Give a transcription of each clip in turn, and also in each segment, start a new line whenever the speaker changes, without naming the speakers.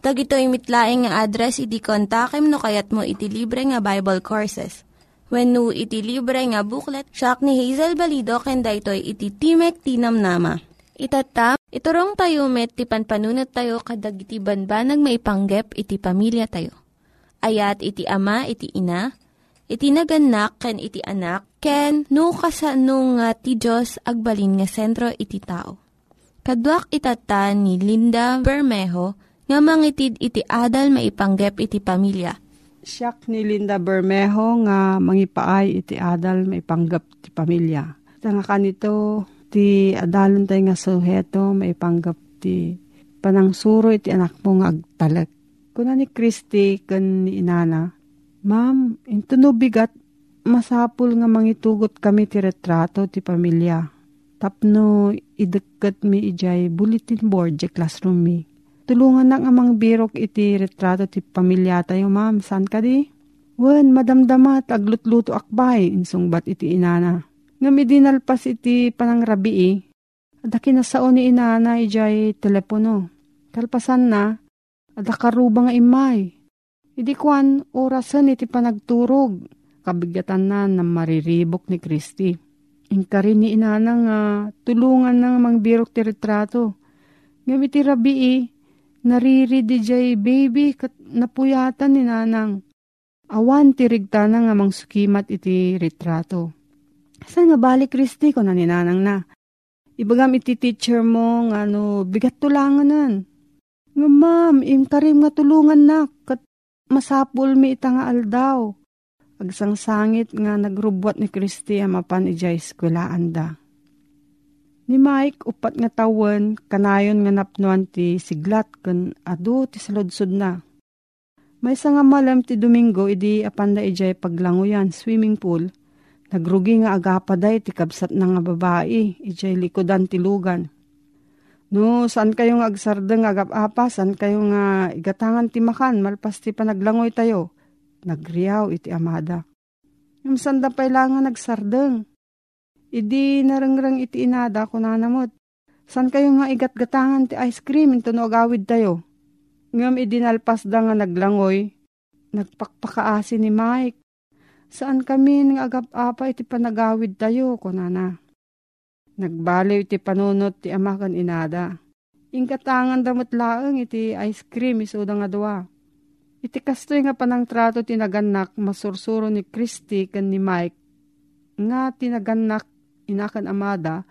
Tag ito'y mitlaing nga address, iti kontakem no kayat mo iti libre nga Bible Courses. When no iti libre nga booklet, siya ni Hazel Balido, kenda ito'y iti Timek Tinam Nama. Itata, iturong tayo met, ti panpanunat tayo kadag iti banbanag maipanggep iti pamilya tayo. Ayat iti ama, iti ina, iti naganak, ken iti anak, ken no kasano nga ti Diyos agbalin nga sentro iti tao. Kaduak itata ni Linda Bermejo, nga mangitid iti adal maipanggep iti pamilya.
Siya ni Linda Bermejo nga mangipaay iti adal maipanggep ti pamilya. Ita nga kanito ti adalan tayo nga suheto maipanggep ti panangsuro iti anak mo nga agtalek. Kuna ni Christy kan ni inana, Ma'am, into no bigat masapul nga mangitugot kami ti retrato ti pamilya. Tapno ideket mi ijay bulletin board di classroom mi Tulungan na nga mang birok iti retrato ti pamilya tayo, ma'am. San ka di? Wen, madamdamat, aglutluto akbay, insungbat iti inana. Nga midinalpas iti panangrabi eh. Adaki na sao ni inana ijay telepono. Kalpasan na, adakaruba nga imay. Idi kwan, orasan iti panagturog. Kabigatan na na mariribok ni Kristi. Ingka rin ni inana nga tulungan na mang birok ti retrato. Nga iti rabi eh, Nariri jay baby kat napuyatan ni nanang. Awan tirigta na nga mang sukimat iti retrato. Saan nga balik Kristi ko na ni nanang na. Ibagam iti teacher mo nga no, bigat tulanganan. Nga ma'am, imkarim nga tulungan na kat masapul mi ita nga aldaw. Agsang sangit nga nagrubwat ni Kristi amapan ijay skwelaan da. Ni Mike, upat nga tawen, kanayon nga napnuan ti siglat kan adu ti saludsod na. May nga malam ti Domingo, idi apanda ijay paglanguyan, swimming pool. Nagrugi nga agapaday ti kabsat na nga babae, ijay likodan ti lugan. No, saan kayo nga agsardeng agapapa, saan kayo nga igatangan ti makan, malpas ti panaglangoy tayo. Nagriyaw iti amada. Yung sanda pailangan nagsardeng Idi narangrang iti inada ko nanamot. San kayo nga igatgatangan ti ice cream into no agawid tayo. Ngam idinalpas da nga naglangoy. Nagpakpakaasi ni Mike. Saan kami nga agap-apa iti panagawid tayo ko nana. Nagbaliw iti panunot ti amakan inada. Ingkatangan damot laeng iti ice cream isuda nga dua. Iti kastoy nga panang trato tinaganak masursuro ni Christy kan ni Mike nga tinaganak inakan amada,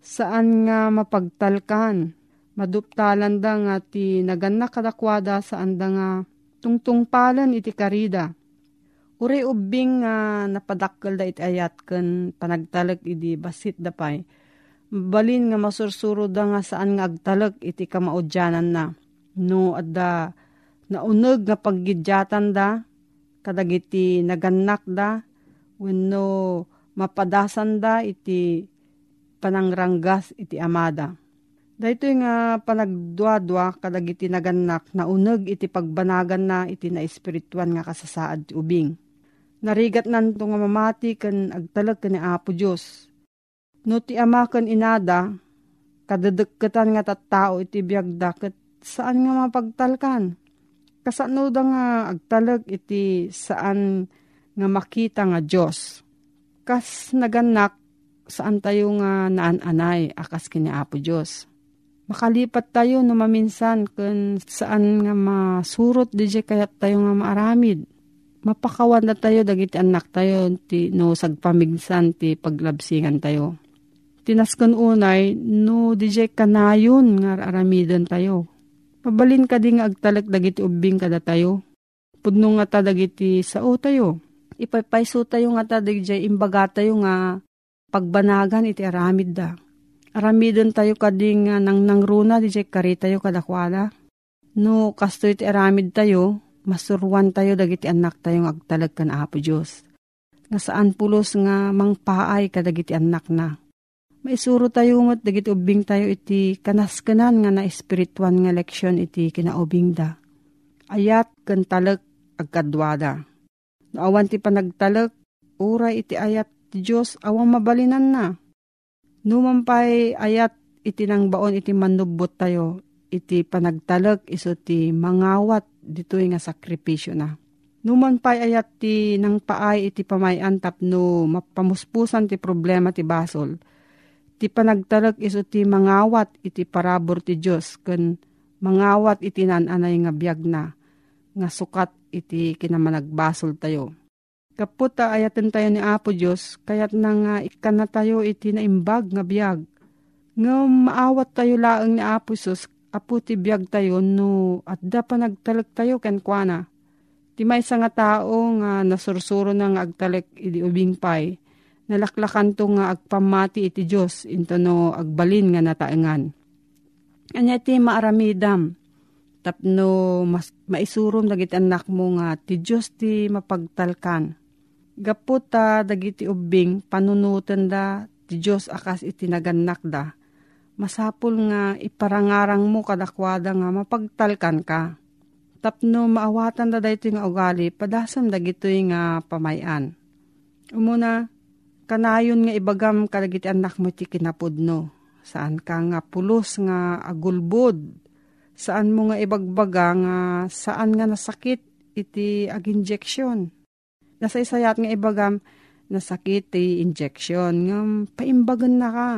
saan nga mapagtalkan. Maduptalan da nga ti naganak kadakwada saan da nga tungtungpalan iti karida. Uri ubing nga uh, da iti ayat ken panagtalek idi basit da pay. Balin nga masursuro da nga saan nga agtalek iti kamaudyanan na. No adda nauneg nga paggidyatan da kadagiti naganak da wenno mapadasan da iti panangranggas iti amada. Dahito nga panagduadwa kadagiti naganak na uneg iti pagbanagan na iti na espirituan nga kasasaad ti ubing Narigat nanto nga mamati kan agtalag ni Apo Diyos. No ti ama kan inada, kadadagkatan nga tattao iti biyagda kat saan nga mapagtalkan. Kasano da nga agtalag iti saan nga makita nga Diyos. Kas naganak saan tayo nga naan-anay akas kini Apo Diyos. Makalipat tayo no maminsan kun saan nga masurot di kayat tayo nga maaramid mapakawan na tayo dagiti anak tayo ti no sagpamigsan ti paglabsingan tayo. Tinaskon unay no DJ kanayon nga aramidan tayo. Pabalin ka di nga agtalek dagiti ubing kada tayo. Pudno nga ta dagiti sao tayo. Ipapayso tayo nga ta DJ imbaga tayo nga pagbanagan iti aramid da. Aramidon tayo kading nga nang nangruna DJ kari tayo kadakwala. No kasto iti aramid tayo masurwan tayo dagiti anak tayong agtalag kan Apo Diyos. Nga saan pulos nga mangpaay kadagiti anak na. Maisuro tayo umot dagiti ubing tayo iti kanaskanan nga na espirituan nga leksyon iti kinaubing da. Ayat kan talag agkadwada. Naawan ti panagtalag, uray iti ayat ti Diyos awang mabalinan na. Numampay ayat iti nang baon iti manubot tayo, iti panagtalag iso ti mangawat ditoy nga sakripisyo na. Numan pa'y ayat ti nang paay iti pamayan tapno mapamuspusan ti problema ti basol. Ti panagtalag iso ti mangawat iti parabor ti Diyos ken mangawat iti nananay nga biyag na nga sukat iti kinamanagbasol tayo. Kaputa ayaten tayo ni Apo Diyos kayat na nga ikan na tayo iti naimbag nga biyag. Nga maawat tayo laang ni Apo Sus apo ti biyag tayo no at da pa nagtalek tayo ken kuana. Ti may nga tao nga nasursuro na nga agtalek idi ubing pay. Nalaklakan to nga agpamati iti Diyos into no agbalin nga nataengan. Anya ti maaramidam tapno mas maisurom dagiti anak mo nga ti Diyos ti mapagtalkan. Gaputa dagiti ubing panunutan da ti Diyos akas iti naganak da masapul nga iparangarang mo kadakwada nga mapagtalkan ka. Tapno maawatan da dayto nga ugali, padasam dagito nga pamayan. Umuna, kanayon nga ibagam kadagiti anak mo ti kinapudno. Saan ka nga pulos nga agulbod. Saan mo nga ibagbaga nga saan nga nasakit iti ag-injection. Nasa nga ibagam nasakit ti injection. Nga paimbagan na ka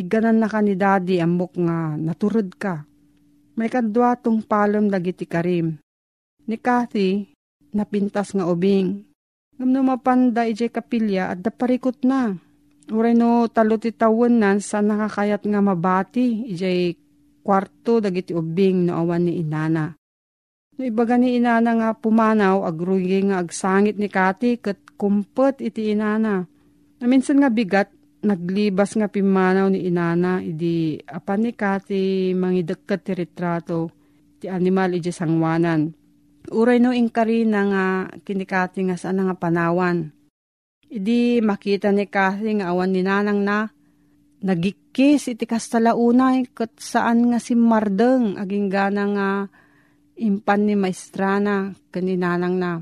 Iganan na ka ni daddy amok nga naturod ka. May kadwa tong palom dagiti karim. Ni Kathy, napintas nga ubing. Ngam no mapanda ije kapilya at daparikot na. Uray no talo ti tawon nan sa nakakayat nga mabati ije kwarto dagiti ubing no awan ni inana. No ibaga ni inana nga pumanaw agrugi nga agsangit ni Kati kat kumpet iti inana. Na minsan nga bigat naglibas nga pimanaw ni inana idi apan ni kati mangidagkat ti retrato ti animal iji sangwanan. Uray no inkari na nga kinikati nga saan nga panawan. Idi makita ni Kathy nga awan ni nanang na nagikis iti kastalaunay kat saan nga si Mardeng aging gana nga impan ni maestrana kaninanang na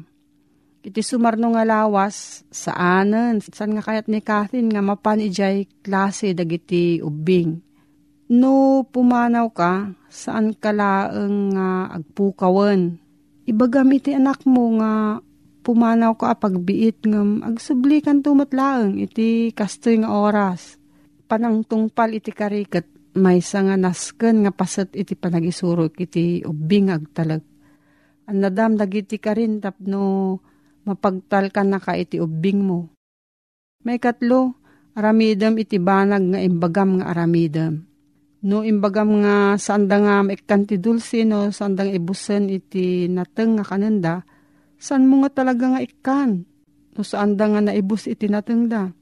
Iti sumarno nga lawas, saanan, saan nga kayat ni Kathin nga mapan ijay klase dagiti ubing. No pumanaw ka, saan ka laeng nga agpukawan. Ibagam iti anak mo nga pumanaw ka pagbiit ng agsublikan tumatlaeng iti kastoy nga oras. Panang tungpal iti karikat may nga nasken nga pasat iti panagisurok iti ubing agtalag. Ang nadam dagiti ka rin tapno mapagtal ka na ka iti ubing mo. May katlo, aramidam iti banag nga imbagam nga aramidam. No imbagam nga sanda nga maikkan ti dulce no sandang ibusen iti nateng nga kananda, San mo nga talaga nga ikan? No saan da nga naibus iti natengda?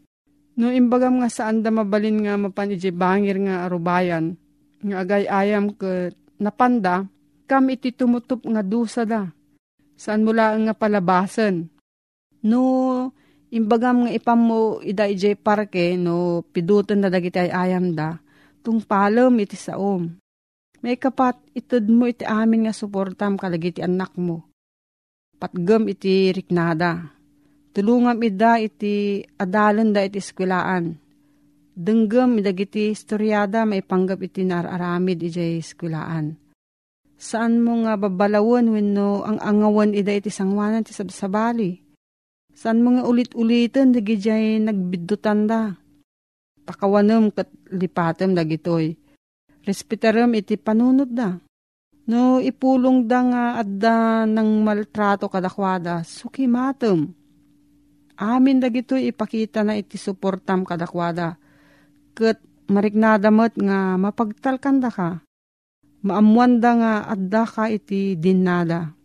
No imbagam nga saan da mabalin nga mapan iti bangir nga arubayan, nga agay ayam ke napanda, kam iti tumutup nga dusa da. Saan mula nga palabasan? No, imbagam nga ipam mo ida ije parke, no pidutan na dagiti ay ayam da, tung palom iti saom. May kapat itod mo iti amin nga suportam kalagiti anak mo. Patgam iti riknada Tulungam ida iti adalan da iti eskwelaan. Denggem idagiti istoryada maipanggap iti nararamid iti eskwelaan. Saan mo nga babalawon wenno ang angawan ida iti sangwanan ti sabsabali. Saan mo nga ulit-ulitan dagi jay nagbidutan da. Pakawanem kat lipatem dagitoy. Respetarem iti panunod da. No ipulong da nga adda ng maltrato kadakwada, sukimatem Amin dagito ipakita na iti suportam kadakwada. Kat mariknadamat nga mapagtalkanda ka. Maamuanda nga adda ka iti dinada.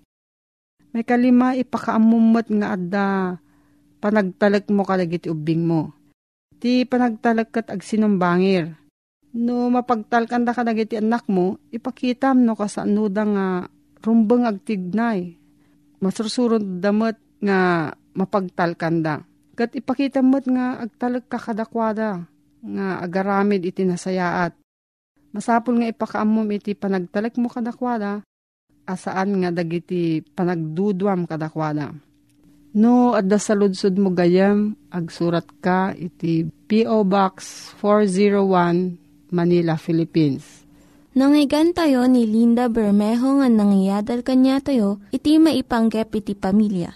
May kalima ipakaamumot nga adda panagtalak mo kadagiti ubing mo. Ti panagtalak kat agsinumbangir. No mapagtalkanda ka dagiti anak mo, ipakitam no kasanuda nga rumbeng agtignay. Masursurod damot nga mapagtalkanda. Kat ipakita mo't nga agtalag kakadakwada nga agaramid iti nasayaat. Masapul nga ipakaamom iti panagtalag mo kadakwada asaan nga dagiti panagdudwam kadakwada. No, adda sa ludsud mo gayam, agsurat ka iti P.O. Box 401, Manila, Philippines.
Nangyigan tayo ni Linda Bermejo nga nangyadal kanya tayo, iti maipanggep iti pamilya.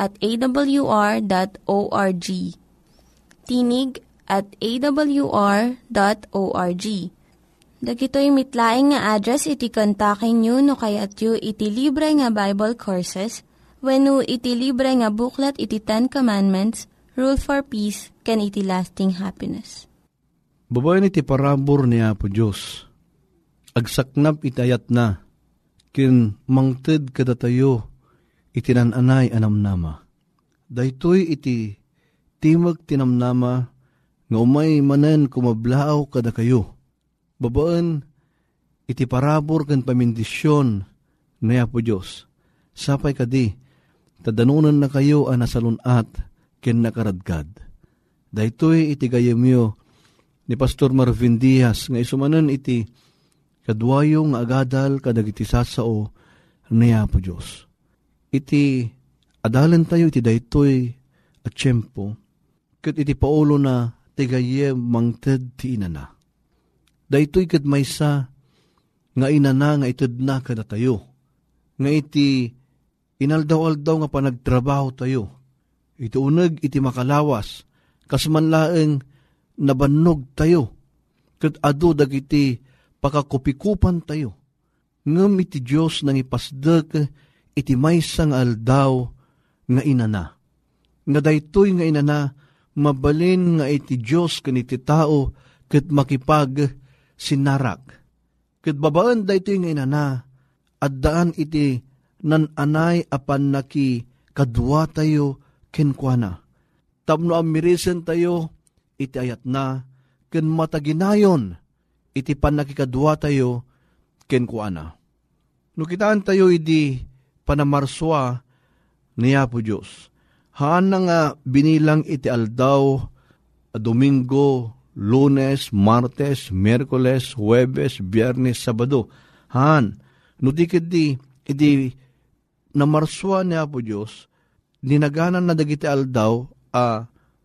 at awr.org. Tinig at awr.org. Dagitoy mitlaing nga address iti kontakin nyo no kayat yu iti libre nga Bible Courses when no iti libre nga buklat iti Ten Commandments, Rule for Peace, can iti lasting happiness.
Babae iti parabor ni Apo Diyos. Agsaknap itayat na, kin mangted kadatayo itinananay anamnama. Daytoy iti timag tinamnama nga umay manen kumablaaw kada kayo. Babaan iti parabor kan pamindisyon na po Diyos. Sapay kadi, tadanunan na kayo ang nasalunat ken nakaradgad. Daytoy iti gayamyo ni Pastor Marvin Diaz nga isumanan iti kadwayo nga agadal kadagiti sasao niya po Diyos iti adalan tayo iti daytoy at tiyempo, kat iti paulo na tigaye mangted ti inana. Daytoy kat maysa nga inana nga ited na kada tayo. Nga iti inaldaw-aldaw nga panagtrabaho tayo. Iti uneg iti makalawas, kasmanlaeng nabannog tayo. Kat adu dagiti pakakupikupan tayo. Ngem iti Diyos nang ipasdek iti maysang aldaw nga inana. Nga daytoy nga inana, mabalin nga iti Diyos kaniti tao ket makipag sinarak. Ket babaan daytoy nga inana, addaan iti nan anay apan naki kadwa tayo kenkwana. Tapno amirisen tayo, iti ayat na, ken mataginayon, iti panakikadwa tayo kenkwana. No kitaan tayo idi panamarswa niya po Diyos. Haan na nga binilang iti aldaw, Domingo, Lunes, Martes, Merkoles, Huwebes, Biyernes, Sabado. Haan, di di, iti namarswa niya po Diyos, ninaganan na dagiti aldaw, a uh,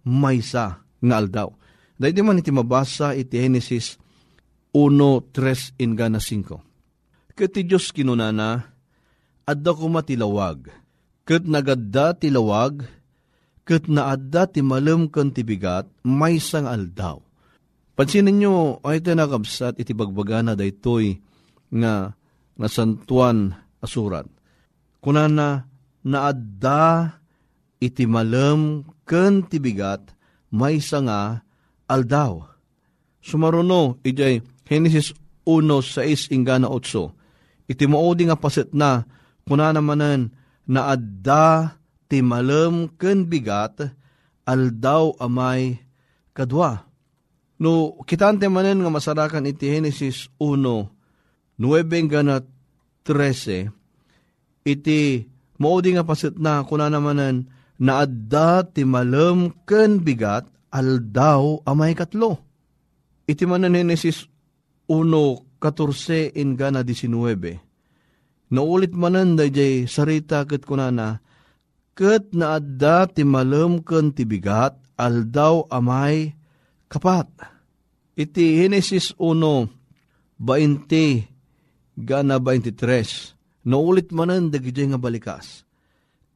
maysa nga aldaw. Dahil di man iti mabasa iti Genesis 1.3 in gana 5. Kati Diyos kinunana, adda ko matilawag. ket nagadda ti lawag, ket naadda ti malem ken ti bigat, may sang aldaw. Pansinin nyo, ay ito nakabsat iti bagbagana daytoy nga nasantuan asurat. Kunana naadda iti malem ken ti bigat, may nga aldaw. Sumaruno, ijay Genesis 1.6 ingana 8. Iti maudi nga pasit na, kuna namanan, na adda ti malem ken bigat, aldaw amay kadwa. No, kitante manen nga masarakan iti Genesis 1, 9 gana 13, iti maudi nga pasit na, kuna namanan, na adda ti malem ken bigat, aldaw amay katlo. Iti manan Genesis 1.14 in gana 19. Naulit manan dayjay sarita ket kunana, ket naadda ti malem ken ti bigat, aldaw amay kapat. Iti Genesis 1, 20, gana 23, naulit manan dagijay nga balikas.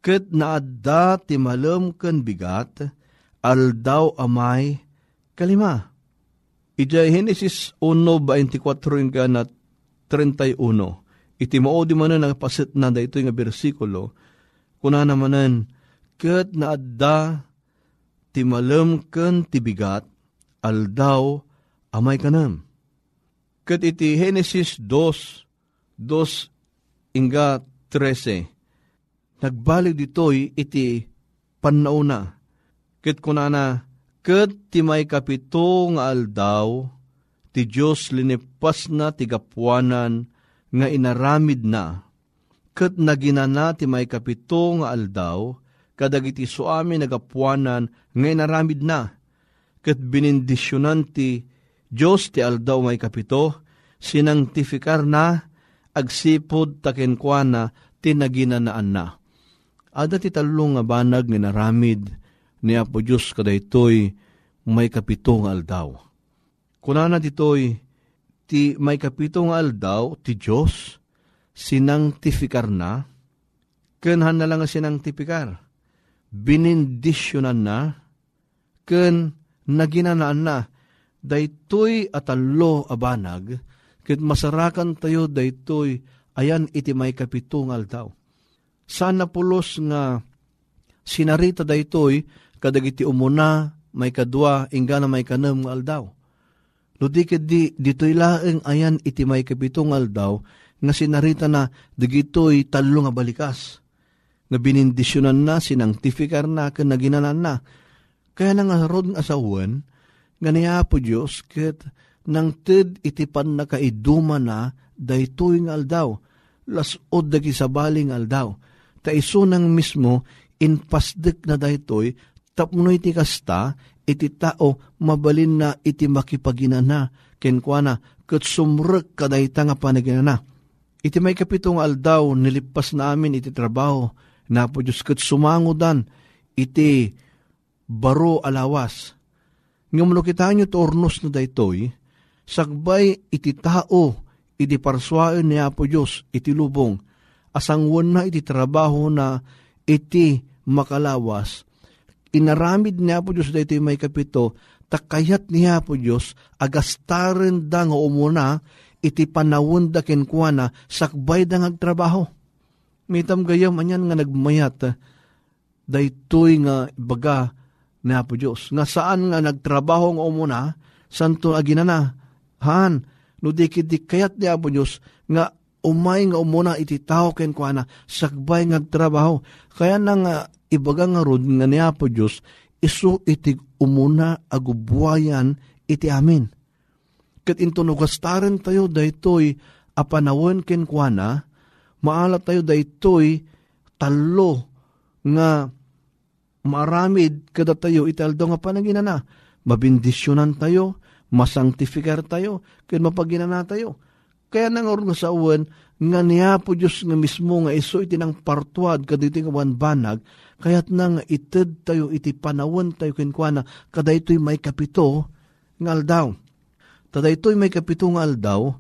Ket naadda ti malem ken bigat, aldaw amay kalima. Ija Genesis 1.24 nga na 31. Iti mao di manan ang pasit na da ito nga bersikulo. Kuna namanan, ket na adda ti malem ken ti bigat, aldaw amay kanam. Ket iti Genesis 2, 2 inga 13. Nagbalik ditoy iti pannauna Ket kunana, ket ti may kapito nga aldaw, ti Diyos linipas na ti gapuanan nga inaramid na. Ket naginana ti may kapito nga aldaw, kadagiti suami nagapuanan nga inaramid na. Ket binindisyonan ti Diyos ti aldaw may kapito, sinangtifikar na, agsipod takenkwana ti naginanaan na. Ada ti talong nga banag nga naramid, ni Apo Diyos kadaytoy may kapitong aldaw. Kunana ditoy, ti may kapitong aldaw ti Diyos, sinangtifikar na, kenhan na lang sinangtifikar, binindisyonan na, ken naginanaan na, daytoy atalo abanag, ket masarakan tayo daytoy ayan iti may kapitong aldaw. Sana pulos nga sinarita daytoy kadagiti umuna, may kadwa, inga na may kanam nga aldaw. No di di, dito'y laeng ayan iti may kapitong aldaw, nga sinarita na digito'y talo nga balikas. Nga binindisyonan na, sinangtifikar na, kan naginanan na. Kaya na nga rod nga asawan, nga niya po Diyos, ket nang ted iti pan na kaiduma na, daytoy nga aldaw, lasod dagi sa baling aldaw. Ta iso nang mismo, inpasdek na daytoy tapno iti kasta, iti tao mabalin na iti makipaginana, kenkwana, kat sumrek kadayta nga panaginana. Iti may kapitong aldaw, nilipas na amin iti trabaho, na po Diyos kat sumangudan, iti baro alawas. Nga mano kita nyo tornos na daytoy, sagbay iti tao, iti parswaen ni Apo Diyos, iti lubong, asangwan na iti trabaho na iti makalawas, inaramid niya po Diyos dito may kapito, takayat niya po Diyos, agastaren da nga umuna, iti panawon da kenkwana, sakbay da ngagtrabaho. Mitam gayam anyan nga nagmayat, daytoy nga baga niya po Diyos. Nga saan nga nagtrabaho nga umuna, santo aginana, han, no dikit kayat niya po Diyos, nga umay nga umuna iti tao ken kuana sakbay nga trabaho. Kaya nang uh, ibaga nga rod nga niya po Diyos isu iti umuna agubuayan iti amin. Ket into nugastaren tayo daytoy apanawon ken kuana maala tayo daytoy talo nga maramid kada tayo italdo nga panaginana mabindisyonan tayo masangtifikar tayo ken mapaginana tayo kaya nang nga sa uwan, nga niya po Diyos nga mismo nga iso iti nang partuad kadito nga banag, kaya't nang ited tayo iti panawon tayo kinkwana, kada ito'y may kapito nga aldaw. Tada ito'y may kapito nga aldaw,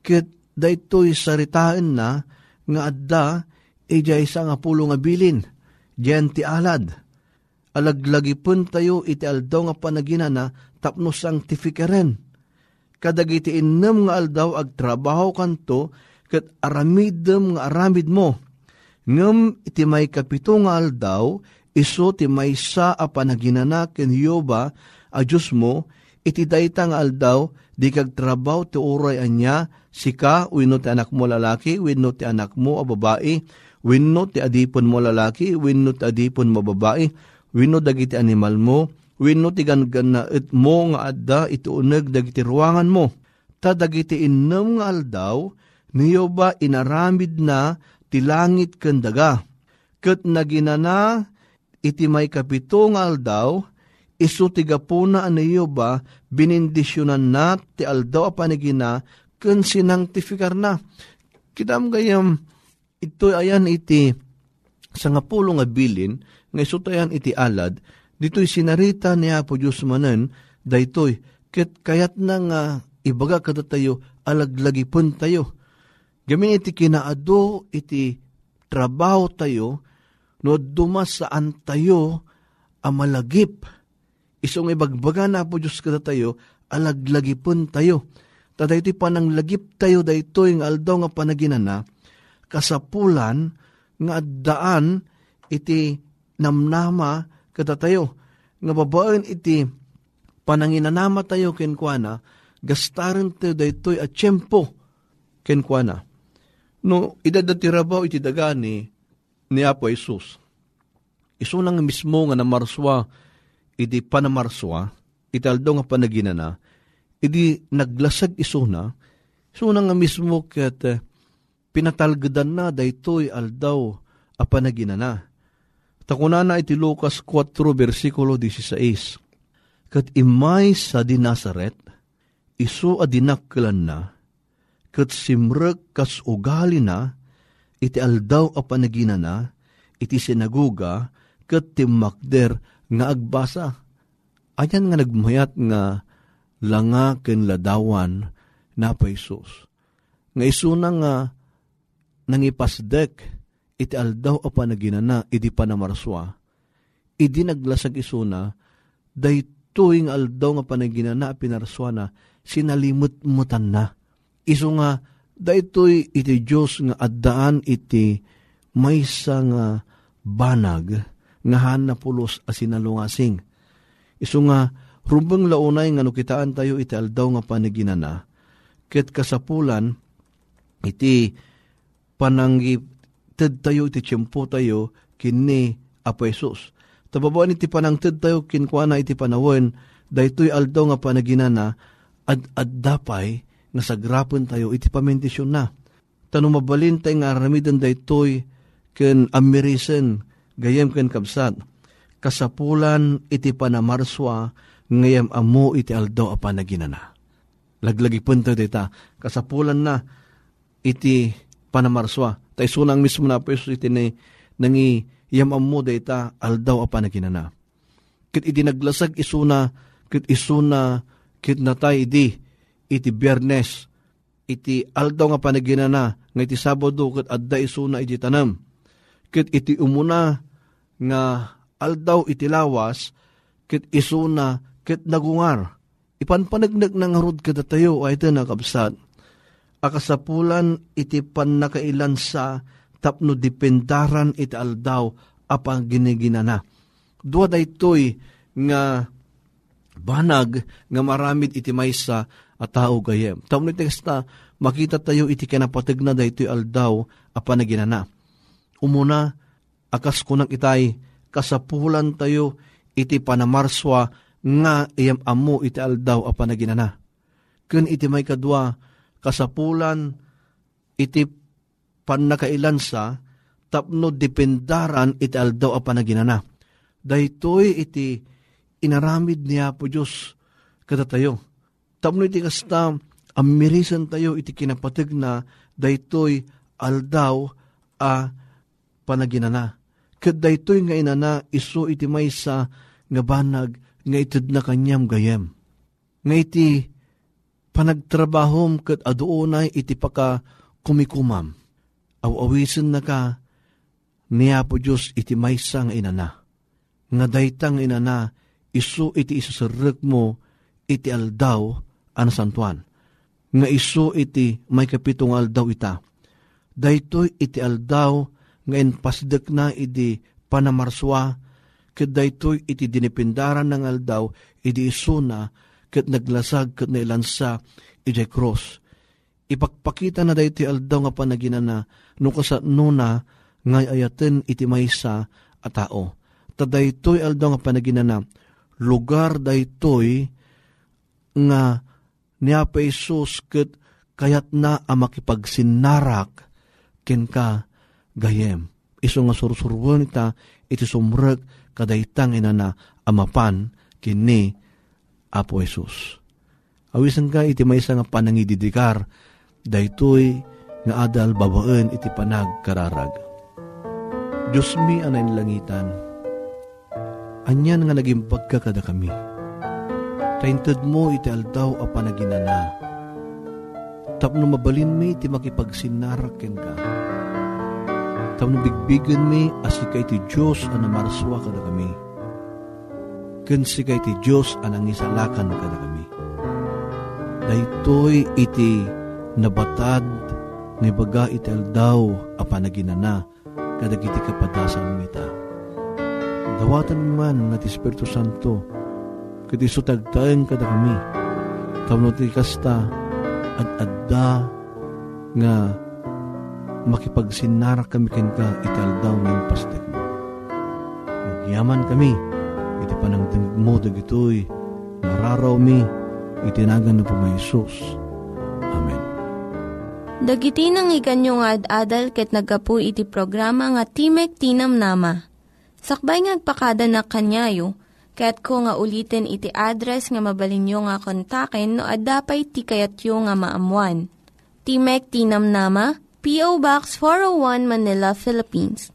kit da ito'y saritaan na nga adda ija isa nga pulo nga bilin, diyan ti alad. Alaglagi pun tayo iti aldaw nga panaginana tapno sanctificaren. Kadagiti innem nga aldaw ag trabaho kanto ket aramidem nga aramid mo. Ngem iti may kapito nga aldaw, iso ti may sa a panaginana ken Yoba a Diyos mo, iti dayta nga aldaw, di kag trabaho ti uray anya, sika, wino ti anak mo lalaki, wino ti anak mo a babae, wino ti adipon mo lalaki, wino ti adipon mo babae, wino dagiti animal mo, wino ti ganganait mo nga adda iti uneg dagiti ruangan mo. Ta dagiti innem nga aldaw, niyo ba inaramid na ti langit ken daga. Ket naginana iti may kapito nga aldaw, isu ti gapuna aniyo ba binindisyonan na ti aldaw a panigina ken sinangtifikar na. Kitam gayam ito ayan iti sa nga nga bilin nga isutayan iti alad dito'y sinarita ni Apo Diyos manen daytoy ket kayat na nga ibaga kada tayo alaglagi pun tayo. Gamin iti kinaado iti trabaho tayo no dumas saan tayo amalagip. Isong ibagbaga na po Diyos kada tayo, alaglagi pun tayo. Tada iti pananglagip tayo dayto yung aldaw nga panaginana, kasapulan nga daan iti namnama kada tayo. Nga babaen iti pananginanama tayo kenkwana, gastaran tayo daytoy at tiyempo kenkwana. No, idadatiraba iti dagani ni Apo Jesus. Iso nang mismo nga namarswa, iti panamarswa, iti aldo nga panaginana, iti naglasag iso na, iso nga mismo ket eh, pinatalgadan na daytoy aldaw a panaginana. Takunana iti Lucas 4 versikulo 16. Kat imay sa di Nazaret, iso adinaklan na, kat simrek kas ugali na, iti aldaw a panaginana, iti sinaguga, kat timakder nga agbasa. Ayan nga nagmayat nga langa ken ladawan na pa Isus. Nga isuna nga nangipasdek iti aldaw a panaginana iti panamarswa. Idi naglasag isuna daytoy nga aldaw nga panaginana pinarswa na sinalimot-mutan na. Isu nga daytoy iti Dios nga addaan iti maysa nga banag nga na pulos a sinalungasing. Isu nga rumbang launay nga nukitaan tayo iti aldaw nga panaginana ket kasapulan iti pananggi ted tayo iti tiyempo tayo kini Apo Jesus. Tababaan iti panangted tayo kinkwana iti panawen daytoy aldaw nga panaginana ad addapay nga sagrapon tayo iti pamendisyon na. Tanong mabalin tayo nga aramidan daytoy ken amerisen gayem ken kabsat. Kasapulan iti panamarswa ngayam amo iti aldaw a panaginana. Laglagi punta dita. Kasapulan na iti panamarswa. Tay sunang mismo na po iti ni nangi yam amo dita aldaw a panaginana. Kit iti naglasag isuna, kit isuna, kit natay idi, iti biyernes, iti aldaw nga panaginana, nga iti sabado, kit adda isuna iti tanam. Kit iti umuna, nga aldaw iti lawas, kit isuna, kit nagungar. Ipanpanagnak ng harod kada tayo, ay ito nakabsat. Akasapulan iti panakailan sa tapno dipendaran iti aldaw apang giniginana. Dua da ito'y nga banag nga maramid iti maysa a tao gayem. Tapno iti kasta, makita tayo iti kanapatag na da ito'y aldaw a panaginana. Umuna, akas kunang itay, kasapulan tayo iti panamarswa nga iyam amo iti aldaw a panaginana. Kun iti may kadwa, kasapulan iti panakailansa, tapno dependaran iti aldaw a panaginana. Daytoy iti inaramid niya po Diyos kada tayo. Tapno iti kasta, amirisan tayo iti kinapatag na daytoy aldaw a panaginana. Kat daytoy nga inana iso iti maysa nga banag nga itid na kanyam gayem. Nga iti panagtrabahom kat adoonay iti paka kumikumam. Aw-awisin na ka niya po Diyos iti maysa nga inana. Nga daytang inana, isu iti isusarek mo iti aldaw an santuan. Nga isu iti may kapitong aldaw ita. Daytoy iti aldaw nga inpasdek na iti panamarswa ket daytoy iti dinipindaran ng aldaw iti isuna ket naglasag ket nailansa iti cross. Ipakpakita na daytoy aldaw nga panaginana no kasano na ngay ayaten iti maysa a tao. Ta daytoy aldaw nga panaginana lugar daytoy nga niya pa Isus ket kayat na a makipagsinnarak ken ka gayem. Iso nga sursurwon ita iti sumrek kadaytang ina na amapan kini Apo Jesus. Awisan ka iti maysa nga panangididikar daytoy nga adal babaen iti panag kararag. Diyos mi anay langitan, anyan nga naging pagkakada kami. Taintad mo iti aldaw a panaginana. Tapno mabalin mi iti makipagsinaraken ka. Tapno bigbigan mi asika iti Diyos a namarswa kada kami. Ken sika iti Diyos a nangisalakan kada kami. Daytoy iti nabatad nga baga iti aldaw a panaginana kadagiti kapadasan mita. Dawatan man na ti Espiritu Santo, kiti sutagtaen kada kami, tapno ti kasta at adda nga makipagsinara kami ken ka italdaw ng pastek mo. Nagyaman kami, iti panangting mo dagitoy, nararaw mi, itinagan na po may Isus. Amen.
Dagiti nang iganyo nga ad-adal ket nagapu iti programa nga Timek Tinam Nama. Sakbay ngagpakada na kanyayo, ket ko nga ulitin iti address nga mabalinyo nga kontaken no ad-dapay tikayatyo nga maamuan. Timek Tinam Nama, P.O. Box 401 Manila, Philippines.